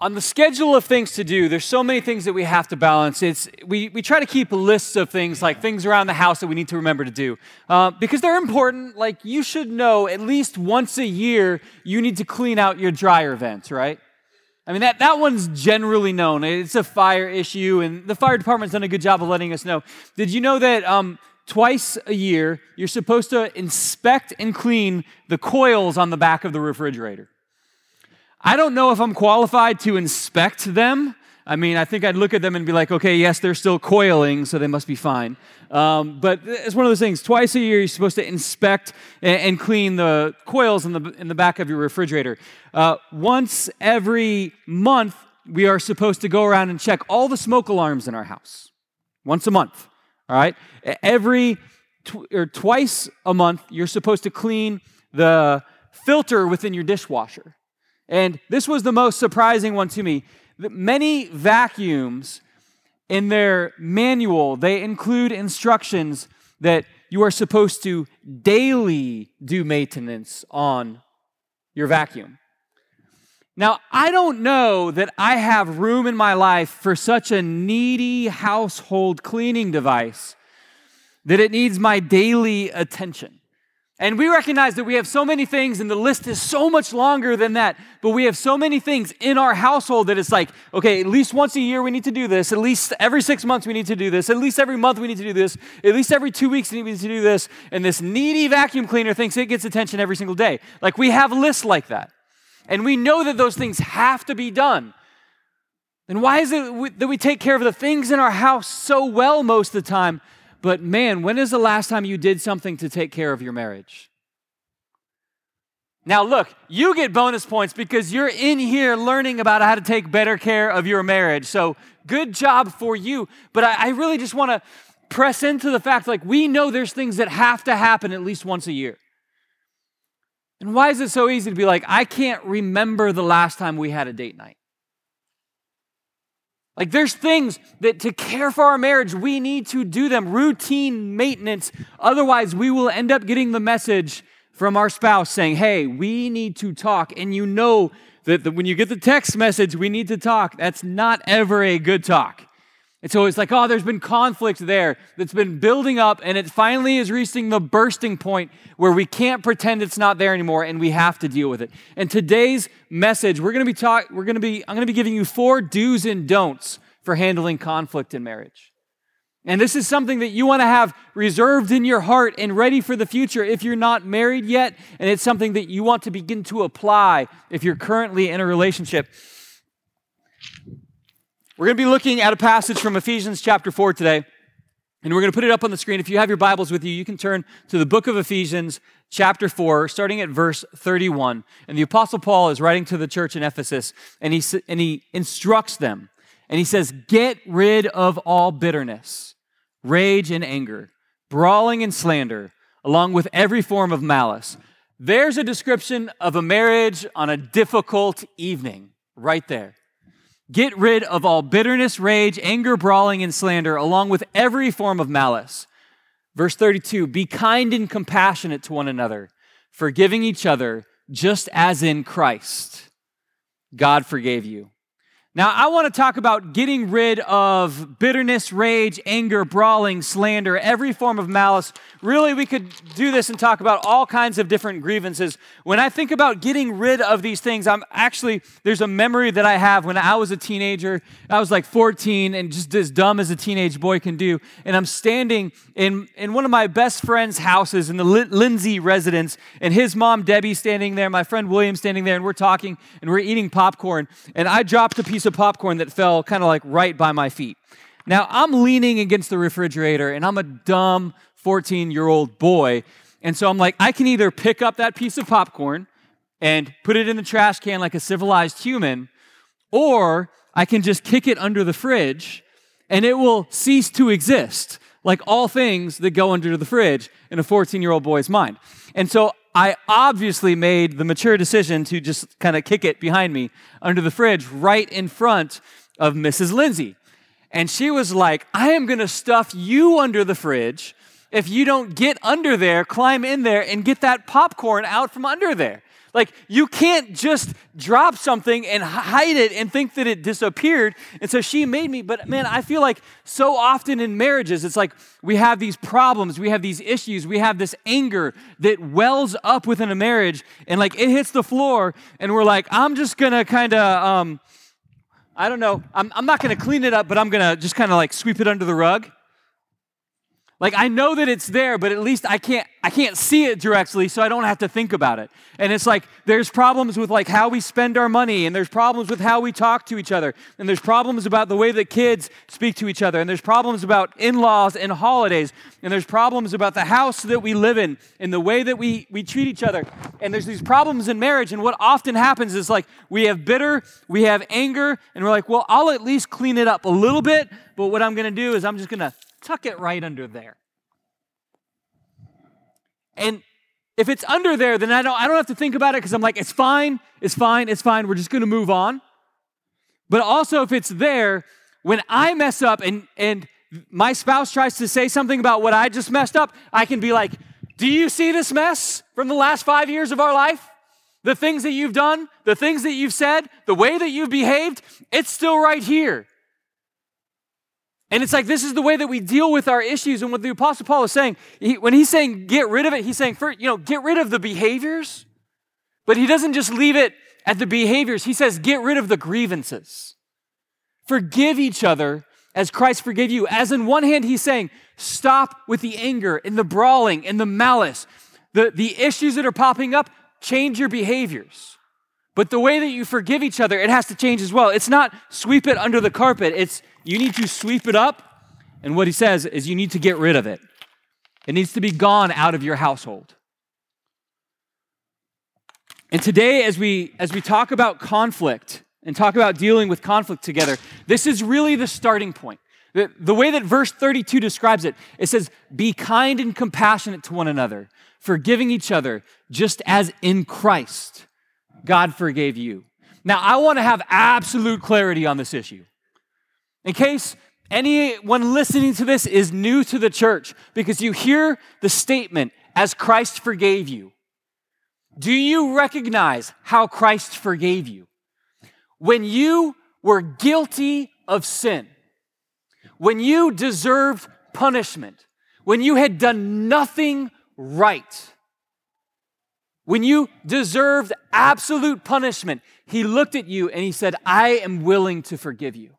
on the schedule of things to do, there's so many things that we have to balance. It's, we, we try to keep lists of things, like things around the house that we need to remember to do, uh, because they're important. Like, you should know at least once a year, you need to clean out your dryer vents, right? I mean, that, that one's generally known. It's a fire issue, and the fire department's done a good job of letting us know. Did you know that um, twice a year, you're supposed to inspect and clean the coils on the back of the refrigerator? I don't know if I'm qualified to inspect them. I mean, I think I'd look at them and be like, okay, yes, they're still coiling, so they must be fine. Um, but it's one of those things. Twice a year, you're supposed to inspect and, clean the coils in the, in the back of your refrigerator. Uh, once every month, we are supposed to go around and check all the smoke alarms in our house. Once a month, all right? Every tw- or twice a month, you're supposed to clean the filter within your dishwasher. And this was the most surprising one to me. Many vacuums in their manual, they include instructions that you are supposed to daily do maintenance on your vacuum. Now, I don't know that I have room in my life for such a needy household cleaning device that it needs my daily attention. And we recognize that we have so many things, and the list is so much longer than that. But we have so many things in our household that it's like, okay, at least once a year we need to do this. At least every six months we need to do this. At least every month we need to do this. At least every two weeks we need to do this. And this needy vacuum cleaner thinks it gets attention every single day. Like we have lists like that. And we know that those things have to be done. And why is it that we take care of the things in our house so well most of the time? But man, when is the last time you did something to take care of your marriage? Now, look, you get bonus points because you're in here learning about how to take better care of your marriage. So, good job for you. But I, I really just want to press into the fact like, we know there's things that have to happen at least once a year. And why is it so easy to be like, I can't remember the last time we had a date night? Like there's things that to care for our marriage, we need to do them, routine maintenance. Otherwise, we will end up getting the message from our spouse saying, hey, we need to talk. And you know that when you get the text message, we need to talk, that's not ever a good talk. It's like, oh, there's been conflict there that's been building up, and it finally is reaching the bursting point where we can't pretend it's not there anymore, and we have to deal with it. And today's message, we're going to be talk, we're going to be, I'm going to be giving you four do's and don'ts for handling conflict in marriage. And this is something that you want to have reserved in your heart and ready for the future if you're not married yet, and it's something that you want to begin to apply if you're currently in a relationship. We're going to be looking at a passage from Ephesians chapter 4 today, and we're going to put it up on the screen. If you have your Bibles with you, you can turn to the book of Ephesians chapter 4, starting at verse 31. And the Apostle Paul is writing to the church in Ephesus, and he, and he instructs them, and he says, Get rid of all bitterness, rage, and anger, brawling and slander, along with every form of malice. There's a description of a marriage on a difficult evening right there. Get rid of all bitterness, rage, anger, brawling, and slander, along with every form of malice. Verse 32 Be kind and compassionate to one another, forgiving each other, just as in Christ God forgave you. Now, I want to talk about getting rid of bitterness, rage, anger, brawling, slander, every form of malice. Really, we could do this and talk about all kinds of different grievances. When I think about getting rid of these things, I'm actually, there's a memory that I have when I was a teenager. I was like 14 and just as dumb as a teenage boy can do. And I'm standing in, in one of my best friend's houses in the Lindsay residence, and his mom, Debbie, standing there, my friend William standing there, and we're talking and we're eating popcorn. And I dropped a piece of of popcorn that fell kind of like right by my feet. Now, I'm leaning against the refrigerator and I'm a dumb 14 year old boy. And so I'm like, I can either pick up that piece of popcorn and put it in the trash can like a civilized human, or I can just kick it under the fridge and it will cease to exist, like all things that go under the fridge in a 14 year old boy's mind. And so I obviously made the mature decision to just kind of kick it behind me under the fridge right in front of Mrs. Lindsay. And she was like, I am going to stuff you under the fridge if you don't get under there, climb in there, and get that popcorn out from under there. Like, you can't just drop something and hide it and think that it disappeared. And so she made me. But man, I feel like so often in marriages, it's like we have these problems, we have these issues, we have this anger that wells up within a marriage, and like it hits the floor, and we're like, I'm just gonna kind of, um, I don't know, I'm, I'm not gonna clean it up, but I'm gonna just kind of like sweep it under the rug. Like I know that it's there, but at least I can't I can't see it directly, so I don't have to think about it. And it's like there's problems with like how we spend our money, and there's problems with how we talk to each other, and there's problems about the way that kids speak to each other, and there's problems about in-laws and holidays, and there's problems about the house that we live in and the way that we, we treat each other. And there's these problems in marriage, and what often happens is like we have bitter, we have anger, and we're like, well, I'll at least clean it up a little bit, but what I'm gonna do is I'm just gonna tuck it right under there. And if it's under there, then I don't, I don't have to think about it because I'm like, it's fine, it's fine, it's fine. We're just going to move on. But also, if it's there, when I mess up and, and my spouse tries to say something about what I just messed up, I can be like, Do you see this mess from the last five years of our life? The things that you've done, the things that you've said, the way that you've behaved, it's still right here. And it's like this is the way that we deal with our issues. And what the Apostle Paul is saying, he, when he's saying get rid of it, he's saying, you know, get rid of the behaviors. But he doesn't just leave it at the behaviors. He says, get rid of the grievances. Forgive each other as Christ forgave you. As in one hand, he's saying, stop with the anger and the brawling and the malice. The, the issues that are popping up, change your behaviors. But the way that you forgive each other, it has to change as well. It's not sweep it under the carpet. It's you need to sweep it up. And what he says is you need to get rid of it. It needs to be gone out of your household. And today, as we as we talk about conflict and talk about dealing with conflict together, this is really the starting point. The, the way that verse 32 describes it, it says, Be kind and compassionate to one another, forgiving each other, just as in Christ God forgave you. Now, I want to have absolute clarity on this issue. In case anyone listening to this is new to the church, because you hear the statement, as Christ forgave you. Do you recognize how Christ forgave you? When you were guilty of sin, when you deserved punishment, when you had done nothing right, when you deserved absolute punishment, he looked at you and he said, I am willing to forgive you.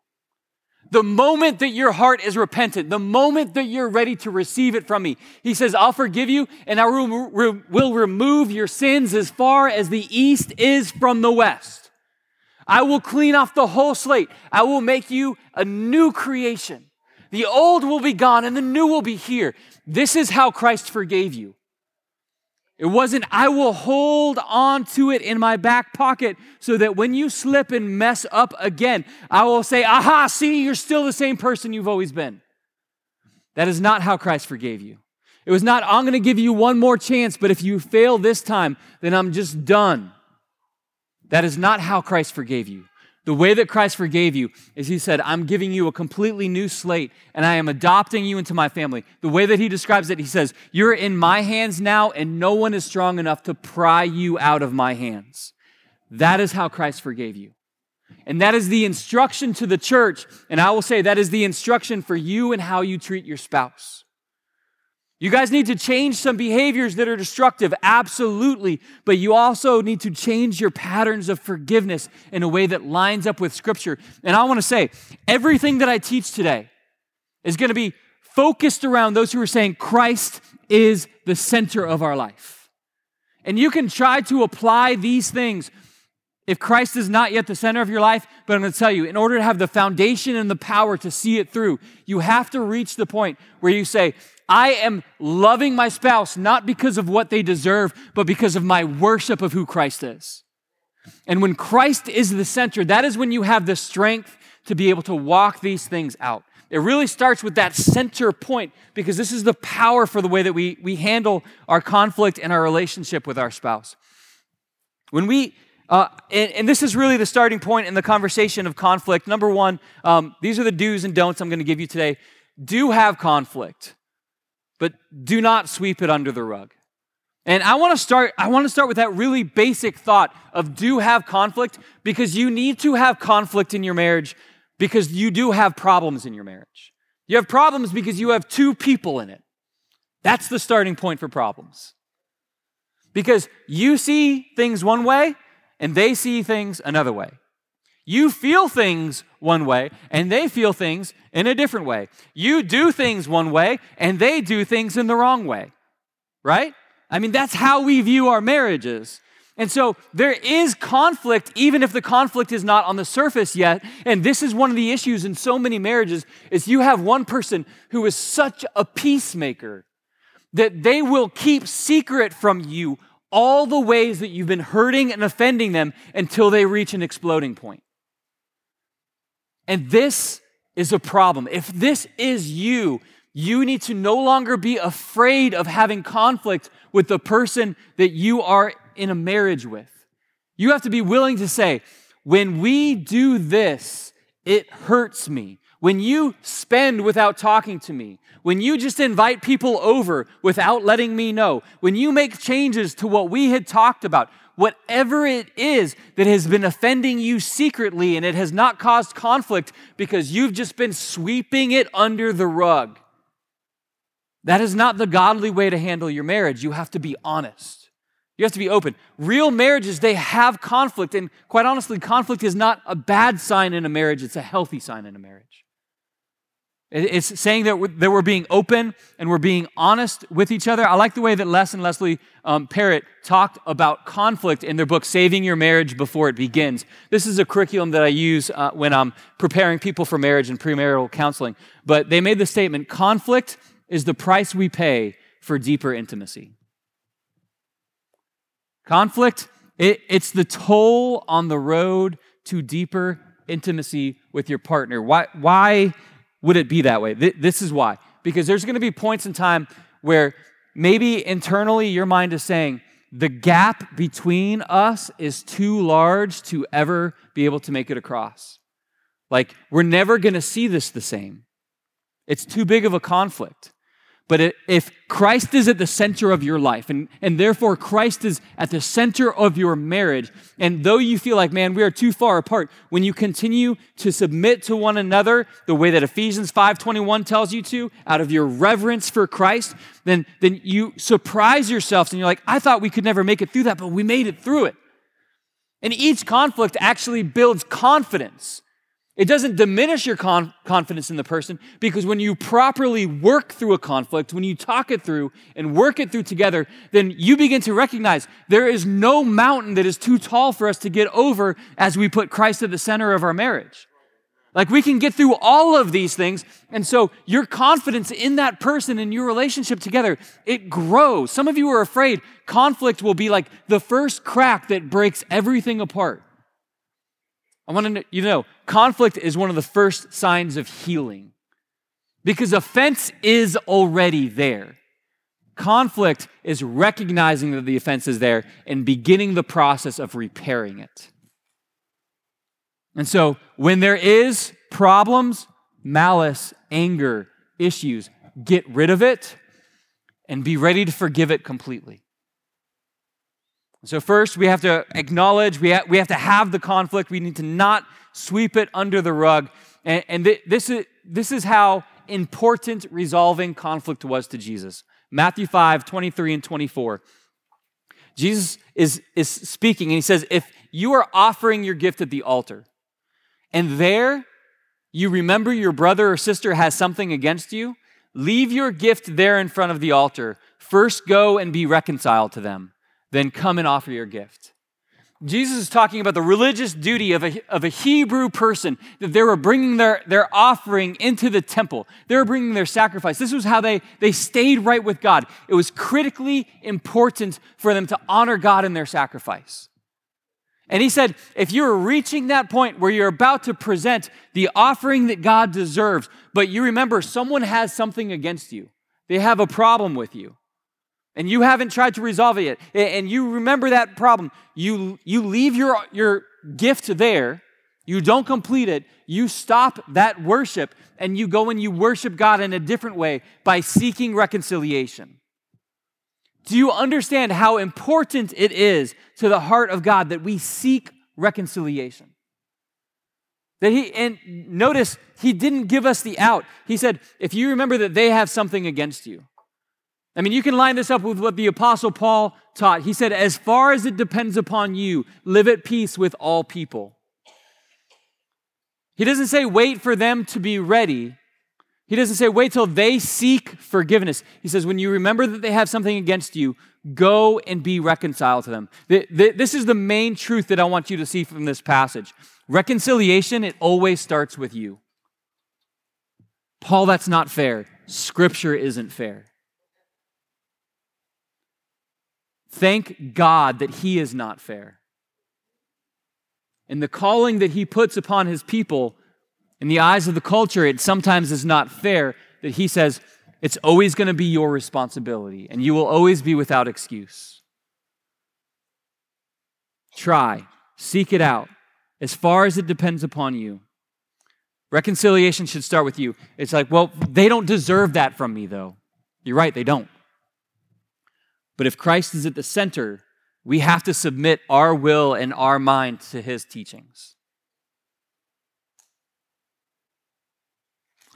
The moment that your heart is repentant, the moment that you're ready to receive it from me, he says, I'll forgive you and I will remove your sins as far as the east is from the west. I will clean off the whole slate. I will make you a new creation. The old will be gone and the new will be here. This is how Christ forgave you. It wasn't, I will hold on to it in my back pocket so that when you slip and mess up again, I will say, aha, see, you're still the same person you've always been. That is not how Christ forgave you. It was not, I'm going to give you one more chance, but if you fail this time, then I'm just done. That is not how Christ forgave you. The way that Christ forgave you is He said, I'm giving you a completely new slate and I am adopting you into my family. The way that He describes it, He says, You're in my hands now and no one is strong enough to pry you out of my hands. That is how Christ forgave you. And that is the instruction to the church. And I will say that is the instruction for you and how you treat your spouse. You guys need to change some behaviors that are destructive, absolutely. But you also need to change your patterns of forgiveness in a way that lines up with Scripture. And I want to say, everything that I teach today is going to be focused around those who are saying Christ is the center of our life. And you can try to apply these things if Christ is not yet the center of your life, but I'm going to tell you, in order to have the foundation and the power to see it through, you have to reach the point where you say, I am loving my spouse not because of what they deserve, but because of my worship of who Christ is. And when Christ is the center, that is when you have the strength to be able to walk these things out. It really starts with that center point because this is the power for the way that we, we handle our conflict and our relationship with our spouse. When we, uh, and, and, this is really the starting point in the conversation of conflict. Number one, um, these are the do's and don'ts I'm going to give you today. Do have conflict but do not sweep it under the rug. And I want to start I want to start with that really basic thought of do have conflict because you need to have conflict in your marriage because you do have problems in your marriage. You have problems because you have two people in it. That's the starting point for problems. Because you see things one way and they see things another way. You feel things one way and they feel things in a different way. You do things one way and they do things in the wrong way. Right? I mean, that's how we view our marriages. And so there is conflict, even if the conflict is not on the surface yet. And this is one of the issues in so many marriages is you have one person who is such a peacemaker that they will keep secret from you all the ways that you've been hurting and offending them until they reach an exploding point. And this is a problem. If this is you, you need to no longer be afraid of having conflict with the person that you are in a marriage with. You have to be willing to say, when we do this, it hurts me. When you spend without talking to me, when you just invite people over without letting me know, when you make changes to what we had talked about, whatever it is that has been offending you secretly and it has not caused conflict because you've just been sweeping it under the rug. That is not the godly way to handle your marriage. You have to be honest. You have to be open. Real marriages, they have conflict. And quite honestly, conflict is not a bad sign in a marriage, it's a healthy sign in a marriage. It's saying that we're, that we're being open and we're being honest with each other. I like the way that Les and Leslie um, Parrott talked about conflict in their book, Saving Your Marriage Before It Begins. This is a curriculum that I use uh, when I'm preparing people for marriage and premarital counseling. But they made the statement conflict is the price we pay for deeper intimacy. Conflict, it, it's the toll on the road to deeper intimacy with your partner. Why? why would it be that way? This is why. Because there's going to be points in time where maybe internally your mind is saying, the gap between us is too large to ever be able to make it across. Like, we're never going to see this the same. It's too big of a conflict. But if Christ is at the center of your life, and, and therefore Christ is at the center of your marriage, and though you feel like, man, we are too far apart, when you continue to submit to one another the way that Ephesians 5.21 tells you to, out of your reverence for Christ, then, then you surprise yourselves and you're like, I thought we could never make it through that, but we made it through it. And each conflict actually builds confidence it doesn't diminish your con- confidence in the person because when you properly work through a conflict, when you talk it through and work it through together, then you begin to recognize there is no mountain that is too tall for us to get over as we put Christ at the center of our marriage. Like we can get through all of these things. And so your confidence in that person and your relationship together, it grows. Some of you are afraid conflict will be like the first crack that breaks everything apart. I want to you know, conflict is one of the first signs of healing because offense is already there. Conflict is recognizing that the offense is there and beginning the process of repairing it. And so, when there is problems, malice, anger, issues, get rid of it and be ready to forgive it completely. So, first, we have to acknowledge, we, ha- we have to have the conflict. We need to not sweep it under the rug. And, and th- this, is, this is how important resolving conflict was to Jesus. Matthew 5 23 and 24. Jesus is, is speaking, and he says, If you are offering your gift at the altar, and there you remember your brother or sister has something against you, leave your gift there in front of the altar. First go and be reconciled to them then come and offer your gift. Jesus is talking about the religious duty of a, of a Hebrew person that they were bringing their, their offering into the temple. They were bringing their sacrifice. This was how they, they stayed right with God. It was critically important for them to honor God in their sacrifice. And he said, if you're reaching that point where you're about to present the offering that God deserves, but you remember someone has something against you, they have a problem with you and you haven't tried to resolve it yet, and you remember that problem, you, you leave your, your gift there, you don't complete it, you stop that worship, and you go and you worship God in a different way by seeking reconciliation. Do you understand how important it is to the heart of God that we seek reconciliation? That he, and notice, he didn't give us the out. He said, if you remember that they have something against you. I mean, you can line this up with what the Apostle Paul taught. He said, as far as it depends upon you, live at peace with all people. He doesn't say wait for them to be ready. He doesn't say wait till they seek forgiveness. He says, when you remember that they have something against you, go and be reconciled to them. This is the main truth that I want you to see from this passage. Reconciliation, it always starts with you. Paul, that's not fair. Scripture isn't fair. Thank God that He is not fair. And the calling that He puts upon His people, in the eyes of the culture, it sometimes is not fair that He says, it's always going to be your responsibility, and you will always be without excuse. Try, seek it out, as far as it depends upon you. Reconciliation should start with you. It's like, well, they don't deserve that from me, though. You're right, they don't. But if Christ is at the center, we have to submit our will and our mind to his teachings.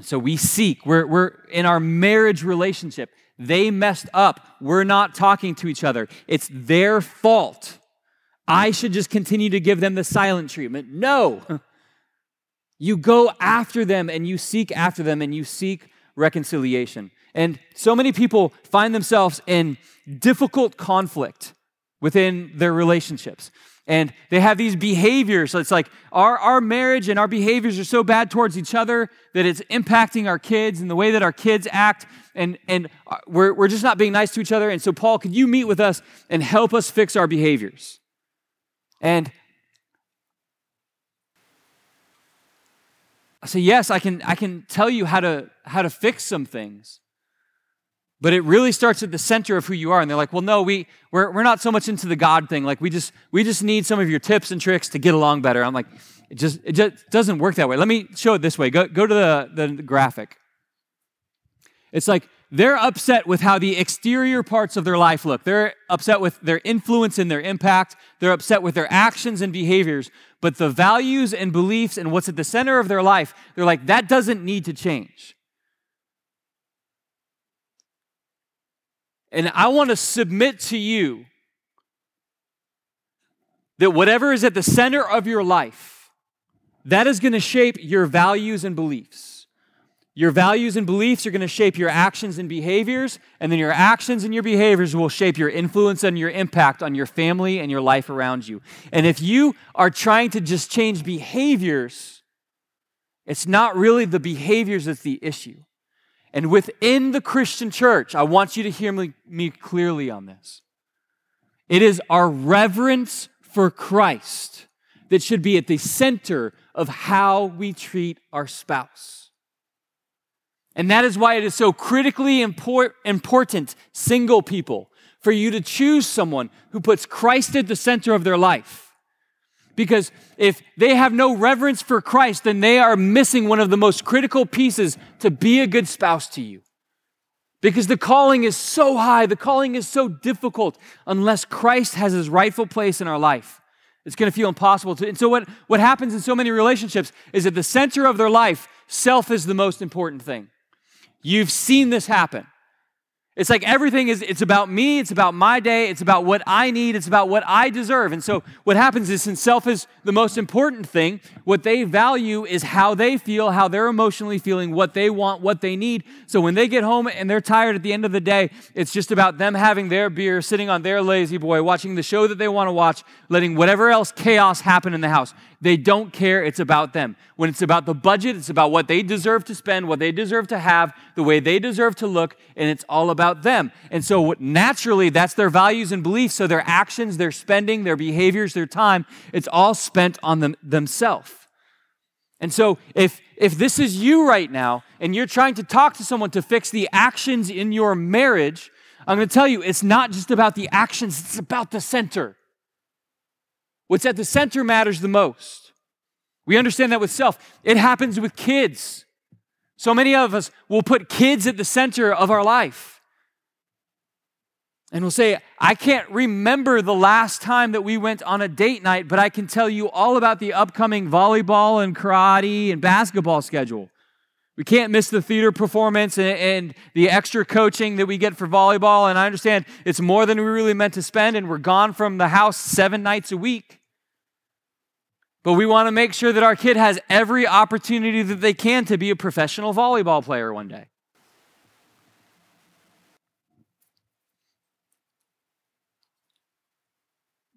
So we seek, we're, we're in our marriage relationship. They messed up. We're not talking to each other. It's their fault. I should just continue to give them the silent treatment. No. You go after them and you seek after them and you seek reconciliation. And so many people find themselves in difficult conflict within their relationships. And they have these behaviors. So it's like our, our marriage and our behaviors are so bad towards each other that it's impacting our kids and the way that our kids act. And, and uh, we're, we're just not being nice to each other. And so, Paul, could you meet with us and help us fix our behaviors? And I say, yes, I can, I can tell you how to, how to fix some things. But it really starts at the center of who you are. And they're like, well, no, we, we're, we're not so much into the God thing. Like, we just, we just need some of your tips and tricks to get along better. I'm like, it just, it just doesn't work that way. Let me show it this way. Go, go to the, the graphic. It's like they're upset with how the exterior parts of their life look. They're upset with their influence and their impact. They're upset with their actions and behaviors. But the values and beliefs and what's at the center of their life, they're like, that doesn't need to change. And I want to submit to you that whatever is at the center of your life, that is going to shape your values and beliefs. Your values and beliefs are going to shape your actions and behaviors, and then your actions and your behaviors will shape your influence and your impact on your family and your life around you. And if you are trying to just change behaviors, it's not really the behaviors that's the issue. And within the Christian church, I want you to hear me, me clearly on this. It is our reverence for Christ that should be at the center of how we treat our spouse. And that is why it is so critically import, important, single people, for you to choose someone who puts Christ at the center of their life. Because if they have no reverence for Christ, then they are missing one of the most critical pieces to be a good spouse to you. Because the calling is so high, the calling is so difficult unless Christ has his rightful place in our life. It's going to feel impossible to. And so, what, what happens in so many relationships is at the center of their life, self is the most important thing. You've seen this happen. It's like everything is, it's about me, it's about my day, it's about what I need, it's about what I deserve. And so what happens is, since self is the most important thing, what they value is how they feel, how they're emotionally feeling, what they want, what they need. So when they get home and they're tired at the end of the day, it's just about them having their beer, sitting on their lazy boy, watching the show that they want to watch, letting whatever else chaos happen in the house. They don't care. It's about them. When it's about the budget, it's about what they deserve to spend, what they deserve to have, the way they deserve to look, and it's all about them. And so naturally, that's their values and beliefs. So their actions, their spending, their behaviors, their time, it's all spent on them, themselves. And so if if this is you right now and you're trying to talk to someone to fix the actions in your marriage, I'm going to tell you it's not just about the actions, it's about the center. What's at the center matters the most. We understand that with self. It happens with kids. So many of us will put kids at the center of our life. And we'll say, I can't remember the last time that we went on a date night, but I can tell you all about the upcoming volleyball and karate and basketball schedule. We can't miss the theater performance and, and, the extra coaching that we get for volleyball. And I understand it's more than we really meant to spend, and we're gone from the house seven nights a week. But we want to make sure that our kid has every opportunity that they can to be a professional volleyball player one day.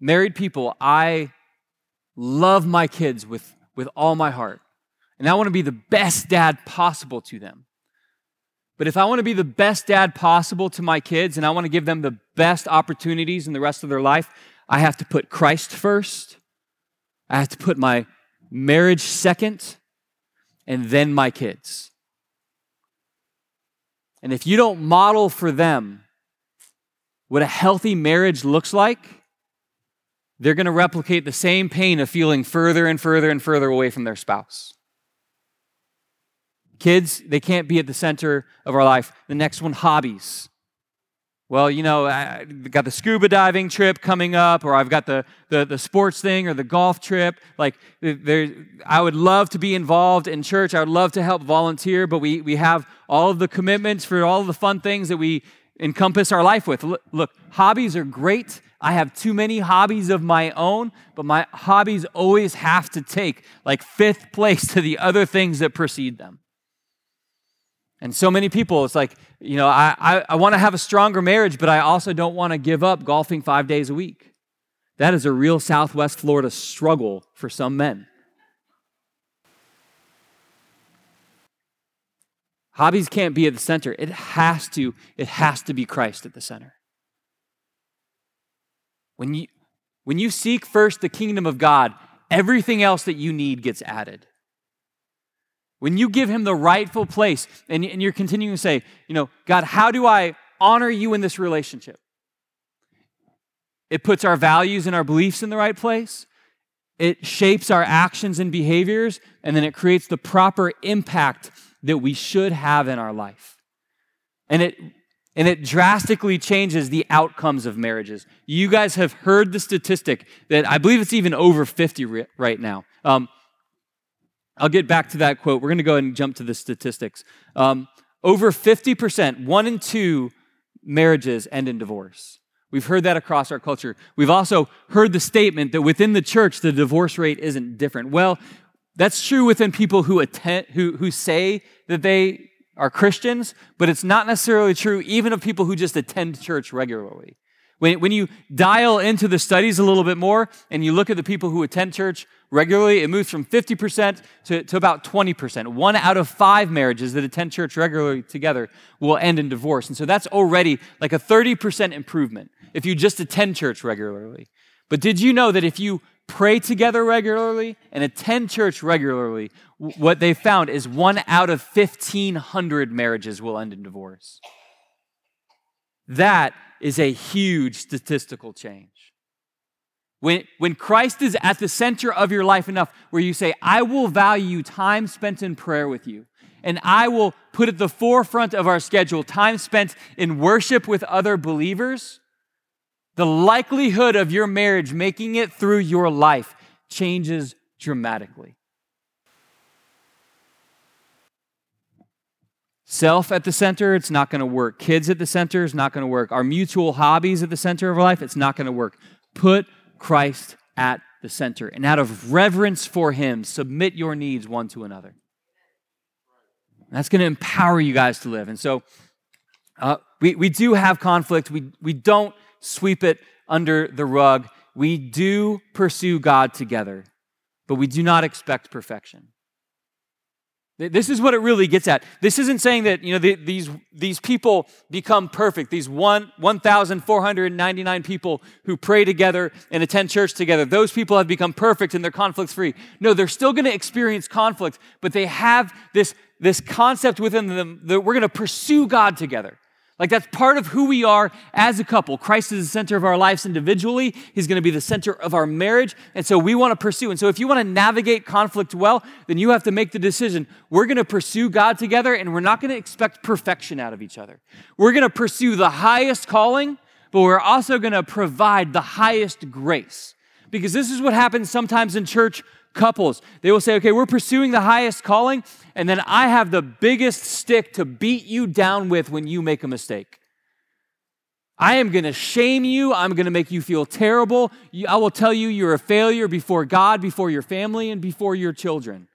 Married people, I love my kids with, with all my heart. And I want to be the best dad possible to them. But if I want to be the best dad possible to my kids and I want to give them the best opportunities in the rest of their life, I have to put Christ first. I have to put my marriage second and then my kids. And if you don't model for them what a healthy marriage looks like, they're going to replicate the same pain of feeling further and further and further away from their spouse. Kids, they can't be at the center of our life. The next one, hobbies. Well, you know, I got the scuba diving trip coming up, or I've got the, the, the sports thing or the golf trip. Like, uh, there, I would love to be involved in church. I would love to help volunteer, but we, we have all of the commitments for all the fun things that we encompass our life with. Look, look hobbies are great. I have too many hobbies of my own, but my hobbies always have to take like fifth place to the other things that precede them. And so many people, it's like, you know, I, I, I want to have a stronger marriage, but I also don't want to give up golfing five days a week. That is a real Southwest Florida struggle for some men. Hobbies can't be at the center. It has to, it has to be Christ at the center. When you, when you seek first the kingdom of God, everything else that you need gets added. When you give him the rightful place and, and you're continuing to say, you know, God, how do I honor you in this relationship? It puts our values and our beliefs in the right place. It shapes our actions and behaviors, and then it creates the proper impact that we should have in our life. And it and it drastically changes the outcomes of marriages. You guys have heard the statistic that I believe it's even over 50 right now. Um, I'll get back to that quote. We're going to go ahead and jump to the statistics. Um, over 50%, one in two marriages end in divorce. We've heard that across our culture. We've also heard the statement that within the church, the divorce rate isn't different. Well, that's true within people who attend, who, who say that they are Christians, but it's not necessarily true even of people who just attend church regularly. When, when you dial into the studies a little bit more and you look at the people who attend church regularly, it moves from 50% to, to about 20%. One out of five marriages that attend church regularly together will end in divorce. And so that's already like a 30% improvement if you just attend church regularly. But did you know that if you pray together regularly and attend church regularly, what they found is one out of 1,500 marriages will end in divorce. That is a huge statistical change. When, when Christ is at the center of your life enough where you say, I will value time spent in prayer with you, and I will put at the forefront of our schedule time spent in worship with other believers, the likelihood of your marriage making it through your life changes dramatically. Self at the center, it's not going to work. Kids at the center, it's not going to work. Our mutual hobbies at the center of our life, it's not going to work. Put Christ at the center. And out of reverence for Him, submit your needs one to another. That's going to empower you guys to live. And so uh, we, we do have conflict. We, we don't sweep it under the rug. We do pursue God together, but we do not expect perfection. This is what it really gets at. This isn't saying that you know the, these these people become perfect. These one one thousand four hundred ninety nine people who pray together and attend church together. Those people have become perfect and they're conflict free. No, they're still going to experience conflict, but they have this this concept within them that we're going to pursue God together. Like that's part of who we are as a couple. Christ is the center of our lives individually. He's going to be the center of our marriage. And so we want to pursue. And so if you want to navigate conflict well, then you have to make the decision. We're going to pursue God together and we're not going to expect perfection out of each other. We're going to pursue the highest calling but we're also going to provide the highest grace. Because this is what happens sometimes in church couples. They will say, okay, we're pursuing the highest calling, and then I have the biggest stick to beat you down with when you make a mistake. I am going to shame you. I'm going to make you feel terrible. I will tell you you're a failure before God, before your family, and before your children.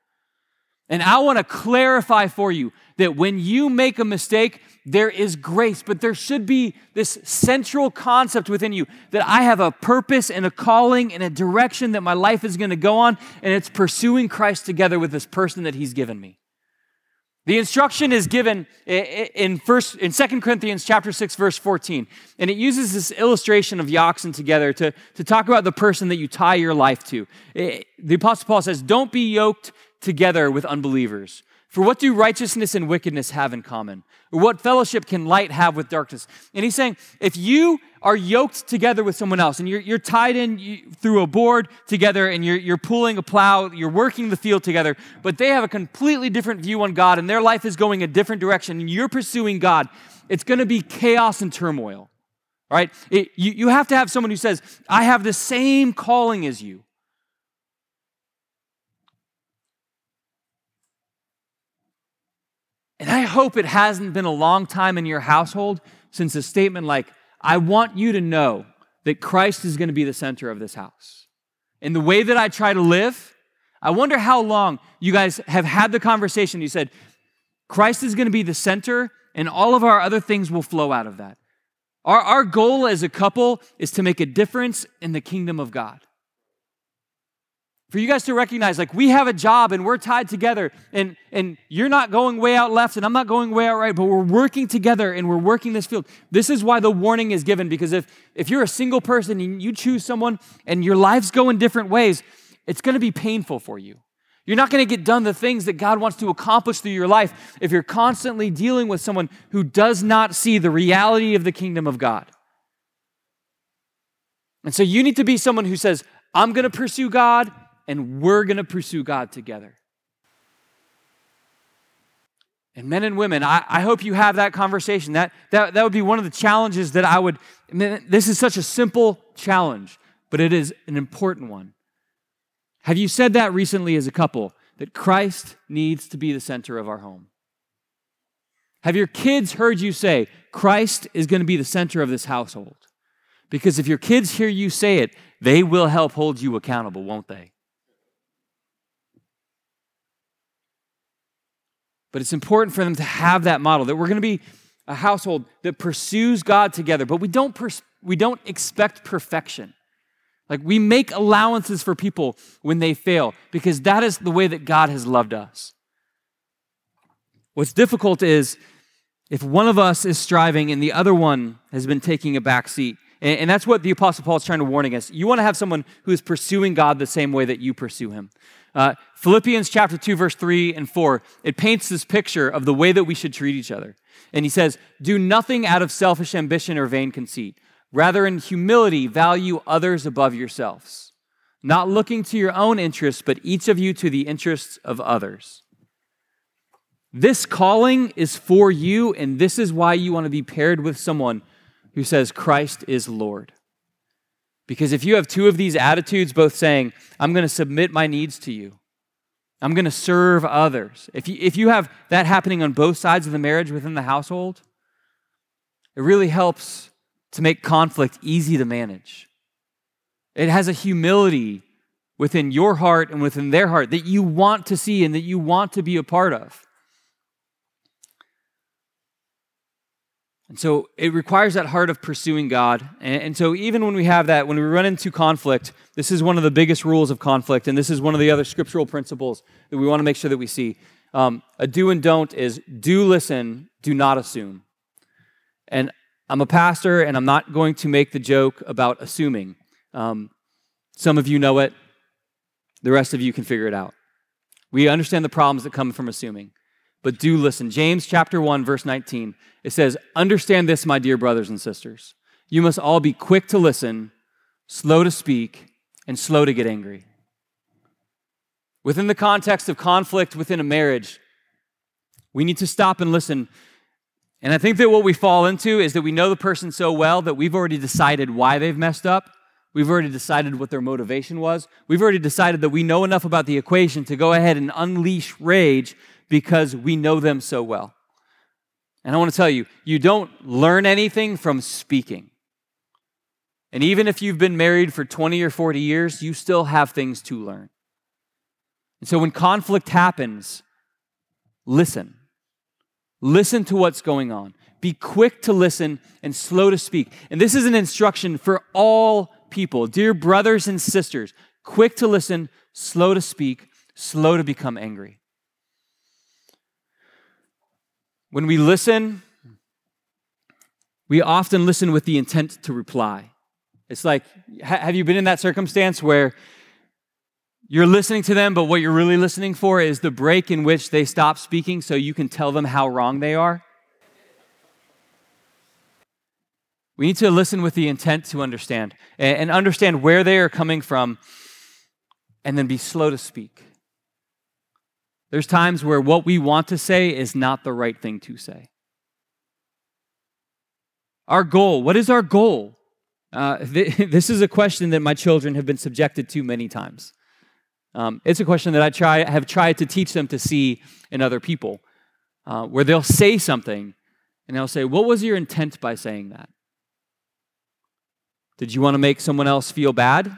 And I want to clarify for you that when you make a mistake, there is grace, but there should be this central concept within you that I have a purpose and a calling and a direction that my life is going to go on, and it's pursuing Christ together with this person that He's given me. The instruction is given in first in 2 Corinthians chapter 6 verse 14 and it uses this illustration of the oxen together to, to talk about the person that you tie your life to. the apostle Paul says, "Don't be yoked together with unbelievers. For what do righteousness and wickedness have in common? Or what fellowship can light have with darkness? And he's saying, if you are yoked together with someone else and you're, you're tied in through a board together and you're, you're pulling a plow, you're working the field together, but they have a completely different view on God and their life is going a different direction and you're pursuing God, it's going to be chaos and turmoil. Right? It, you, you have to have someone who says, I have the same calling as you. And I hope it hasn't been a long time in your household since a statement like, I want you to know that Christ is going to be the center of this house. In the way that I try to live, I wonder how long you guys have had the conversation. You said, Christ is going to be the center, and all of our other things will flow out of that. Our, our goal as a couple is to make a difference in the kingdom of God for you guys to recognize like we have a job and we're tied together and and you're not going way out left and I'm not going way out right but we're working together and we're working this field. This is why the warning is given because if if you're a single person and you choose someone and your lives go in different ways it's going to be painful for you. You're not going to get done the things that God wants to accomplish through your life if you're constantly dealing with someone who does not see the reality of the kingdom of God. And so you need to be someone who says I'm going to pursue God and we're going to pursue God together. And men and women, I, I hope you have that conversation. That, that, that would be one of the challenges that I would. I mean, this is such a simple challenge, but it is an important one. Have you said that recently as a couple that Christ needs to be the center of our home? Have your kids heard you say, Christ is going to be the center of this household? Because if your kids hear you say it, they will help hold you accountable, won't they? But it's important for them to have that model that we're going to be a household that pursues God together, but we don't, pers- we don't expect perfection. Like we make allowances for people when they fail because that is the way that God has loved us. What's difficult is if one of us is striving and the other one has been taking a back seat. And, and that's what the Apostle Paul is trying to warn against. You want to have someone who is pursuing God the same way that you pursue him. Uh, Philippians chapter 2, verse 3 and 4, it paints this picture of the way that we should treat each other. And he says, Do nothing out of selfish ambition or vain conceit. Rather, in humility, value others above yourselves, not looking to your own interests, but each of you to the interests of others. This calling is for you, and this is why you want to be paired with someone who says, Christ is Lord. Because if you have two of these attitudes, both saying, I'm going to submit my needs to you, I'm going to serve others, if you, if you have that happening on both sides of the marriage within the household, it really helps to make conflict easy to manage. It has a humility within your heart and within their heart that you want to see and that you want to be a part of. And so it requires that heart of pursuing God. And, and, so even when we have that, when we run into conflict, this is one of the biggest rules of conflict, and this is one of the other scriptural principles that we want to make sure that we see. Um, a do and don't is do listen, do not assume. And I'm a pastor, and I'm not going to make the joke about assuming. Um, some of you know it, the rest of you can figure it out. We understand the problems that come from assuming but do listen. James chapter 1 verse 19. It says, "Understand this, my dear brothers and sisters. You must all be quick to listen, slow to speak, and slow to get angry." Within the context of conflict within a marriage, we need to stop and listen. And I think that what we fall into is that we know the person so well that we've already decided why they've messed up. We've already decided what their motivation was. We've already decided that we know enough about the equation to go ahead and unleash rage because we know them so well. And I want to tell you, you don't learn anything from speaking. And even if you've been married for 20 or 40 years, you still have things to learn. And so when conflict happens, listen. Listen to what's going on. Be quick to listen and slow to speak. And this is an instruction for all people. Dear brothers and sisters, quick to listen, slow to speak, slow to become angry. When we listen, we often listen with the intent to reply. It's like, have you been in that circumstance where you're listening to them, but what you're really listening for is the break in which they stop speaking so you can tell them how wrong they are. We need to listen with the intent to understand and understand where they are coming from and then be slow to speak. There's times where what we want to say is not the right thing to say. Our goal, what is our goal? Uh, th- this is a question that my children have been subjected to many times. Um, it's a question that I try, have tried to teach them to see in other people, uh, where they'll say something and they'll say, What was your intent by saying that? Did you want to make someone else feel bad?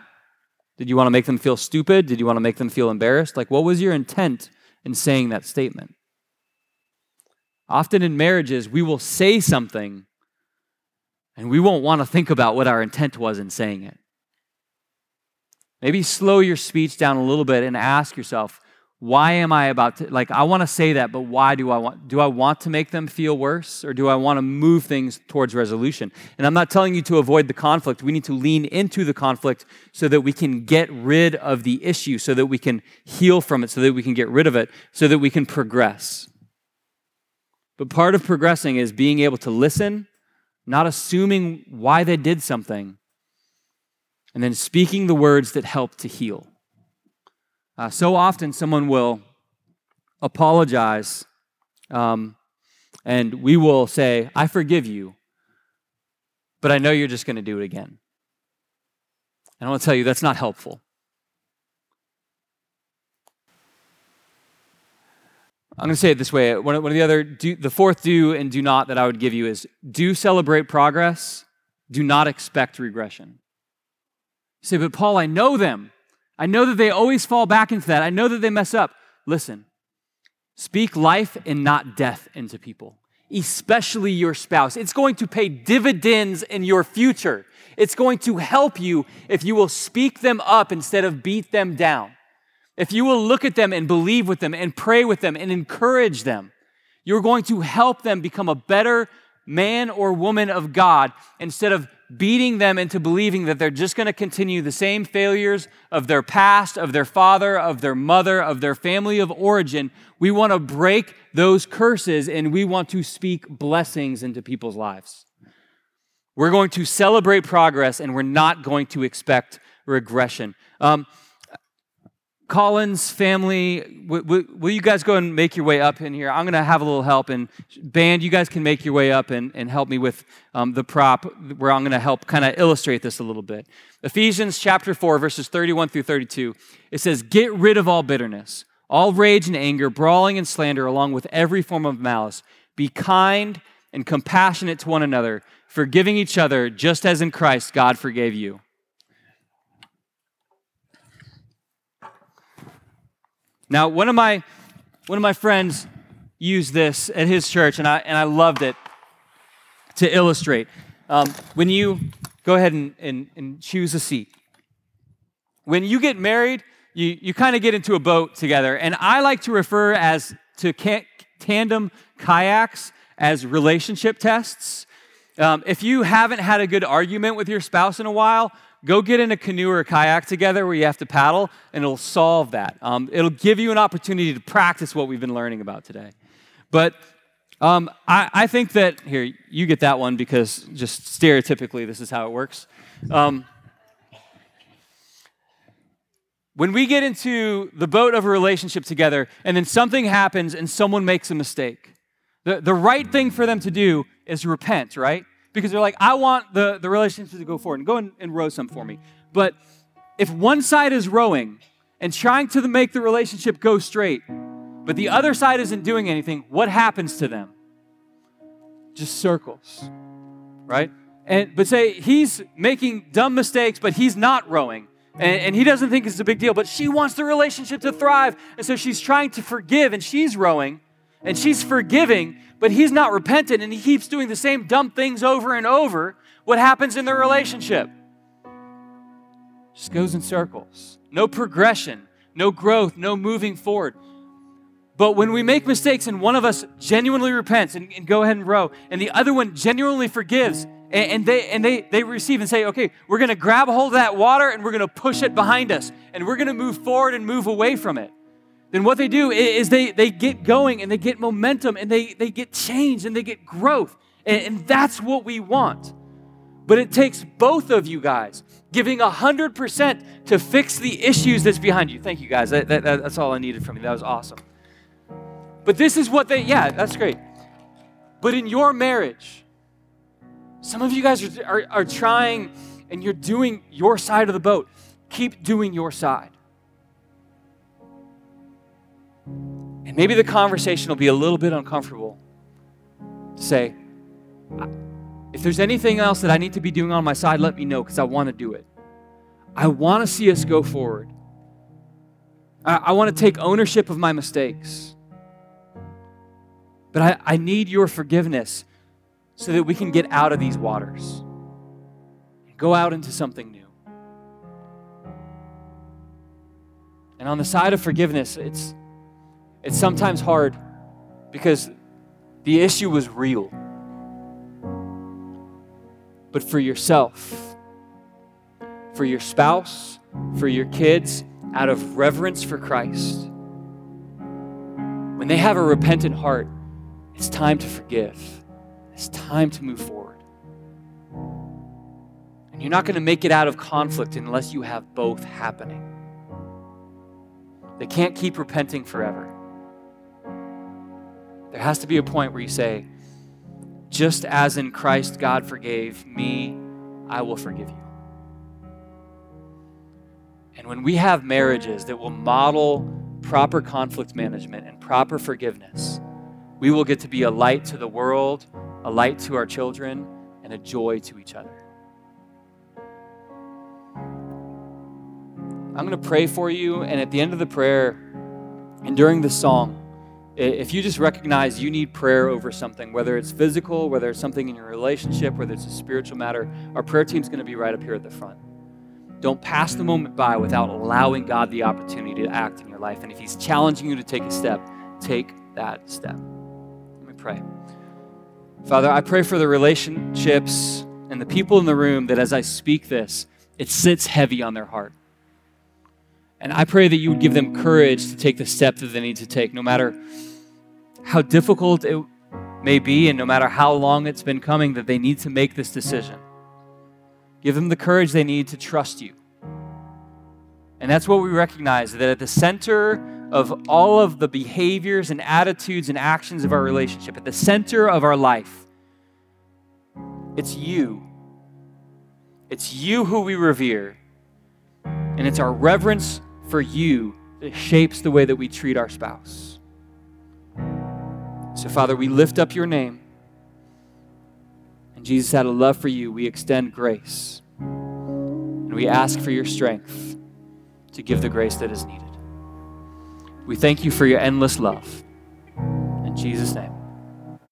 Did you want to make them feel stupid? Did you want to make them feel embarrassed? Like, what was your intent in saying that statement? Often in marriages, we will say something and we won't want to think about what our intent was in saying it. Maybe slow your speech down a little bit and ask yourself, why am I about to like I want to say that, but why do I want do I want to make them feel worse or do I want to move things towards resolution? And I'm not telling you to avoid the conflict. We need to lean into the conflict so that we can get rid of the issue, so that we can heal from it, so that we can get rid of it, so that we can progress. But part of progressing is being able to listen, not assuming why they did something, and then speaking the words that help to heal. Uh, so often, someone will apologize, um, and we will say, I forgive you, but I know you're just going to do it again. And I want to tell you, that's not helpful. I'm going to say it this way. One of, the other, do, the fourth do and do not that I would give you is do celebrate progress, do not expect regression. You say, but Paul, I know them. I know that they always fall back into that. I know that they mess up. Listen, speak life and not death into people, especially your spouse. It's going to pay dividends in your future. It's going to help you if you will speak them up instead of beat them down. If you will look at them and believe with them and pray with them and encourage them, you're going to help them become a better man or woman of God instead of beating them into believing that they're just going to continue the same failures of their past, of their father, of their mother, of their family of origin. We want to break those curses and we want to speak blessings into people's lives. We're going to celebrate progress and we're not going to expect regression. Um, Collins family, w- w- will you guys go and make your way up in here? I'm going to have a little help. And band, you guys can make your way up and, and help me with um, the prop where I'm going to help kind of illustrate this a little bit. Ephesians chapter 4, verses 31 through 32. It says, Get rid of all bitterness, all rage and anger, brawling and slander, along with every form of malice. Be kind and compassionate to one another, forgiving each other, just as in Christ God forgave you. Now, one of my one of my friends used this at his church, and I and I loved it to illustrate. Um, when you go ahead and, and, and choose a seat, when you get married, you, you kind of get into a boat together, and I like to refer as to ca- tandem kayaks as relationship tests. Um, if you haven't had a good argument with your spouse in a while, go get in a canoe or a kayak together where you have to paddle, and it'll solve that. Um, it'll give you an opportunity to practice what we've been learning about today. But um, I, I, think that, here, you get that one because just stereotypically, this is how it works. Um, when we get into the boat of a relationship together and then something happens and someone makes a mistake, The, the right thing for them to do is repent, right? Because they're like, I want the, the relationship to go forward. And go and, and row some for me. But if one side is rowing and trying to make the relationship go straight, but the other side isn't doing anything, what happens to them? Just circles, right? And but say he's making dumb mistakes, but he's not rowing. And, and, he doesn't think it's a big deal, but she wants the relationship to thrive. And so she's trying to forgive, and she's rowing, and she's forgiving, but he's not repentant, and he keeps doing the same dumb things over and over. What happens in the relationship? Just goes in circles. No progression, no growth, no moving forward. But when we make mistakes and one of us genuinely repents and, and go ahead and row, and the other one genuinely forgives, and, and they and they they receive and say, okay, we're gonna grab a hold of that water and we're gonna push it behind us, and we're gonna move forward and move away from it. Then what they do is they they get going and they get momentum and they they get change and they get growth. and, and that's what we want. But it takes both of you guys giving 100% to fix the issues that's behind you. Thank you guys. That, that, that's all I needed from you. That was awesome. But this is what they, yeah, that's great. But in your marriage, some of you guys are, are, are trying and you're doing your side of the boat. Keep doing your side. And maybe the conversation will be a little bit uncomfortable to say, if there's anything else that I need to be doing on my side, let me know because I want to do it. I want to see us go forward. I, I want to take ownership of my mistakes. But I, I need your forgiveness so that we can get out of these waters and go out into something new. And on the side of forgiveness, it's, it's sometimes hard because the issue was real but for yourself, for your spouse, for your kids, out of reverence for Christ. When they have a repentant heart, it's time to forgive. It's time to move forward. And you're not going to make it out of conflict unless you have both happening. They can't keep repenting forever. There has to be a point where you say, just as in Christ God forgave me, I will forgive you. And when we have marriages that will model proper conflict management and proper forgiveness, we will get to be a light to the world, a light to our children, and a joy to each other. I'm going to pray for you, and at the end of the prayer and during the song, if you just recognize you need prayer over something, whether it's physical, whether it's something in your relationship, whether it's a spiritual matter, our prayer team's going to be right up here at the front. Don't pass the moment by without allowing God the opportunity to act in your life. And if He's challenging you to take a step, take that step. Let me pray. Father, I pray for the relationships and the people in the room that as I speak this, it sits heavy on their heart. And I pray that you would give them courage to take the step that they need to take, no matter how difficult it may be and no matter how long it's been coming, that they need to make this decision. Give them the courage they need to trust you. And that's what we recognize that at the center of all of the behaviors and attitudes and actions of our relationship, at the center of our life, it's you. It's you who we revere. And it's our reverence for you that shapes the way that we treat our spouse. So, Father, we lift up your name. And Jesus, had a love for you, we extend grace. And we ask for your strength to give the grace that is needed. We thank you for your endless love. In Jesus' name.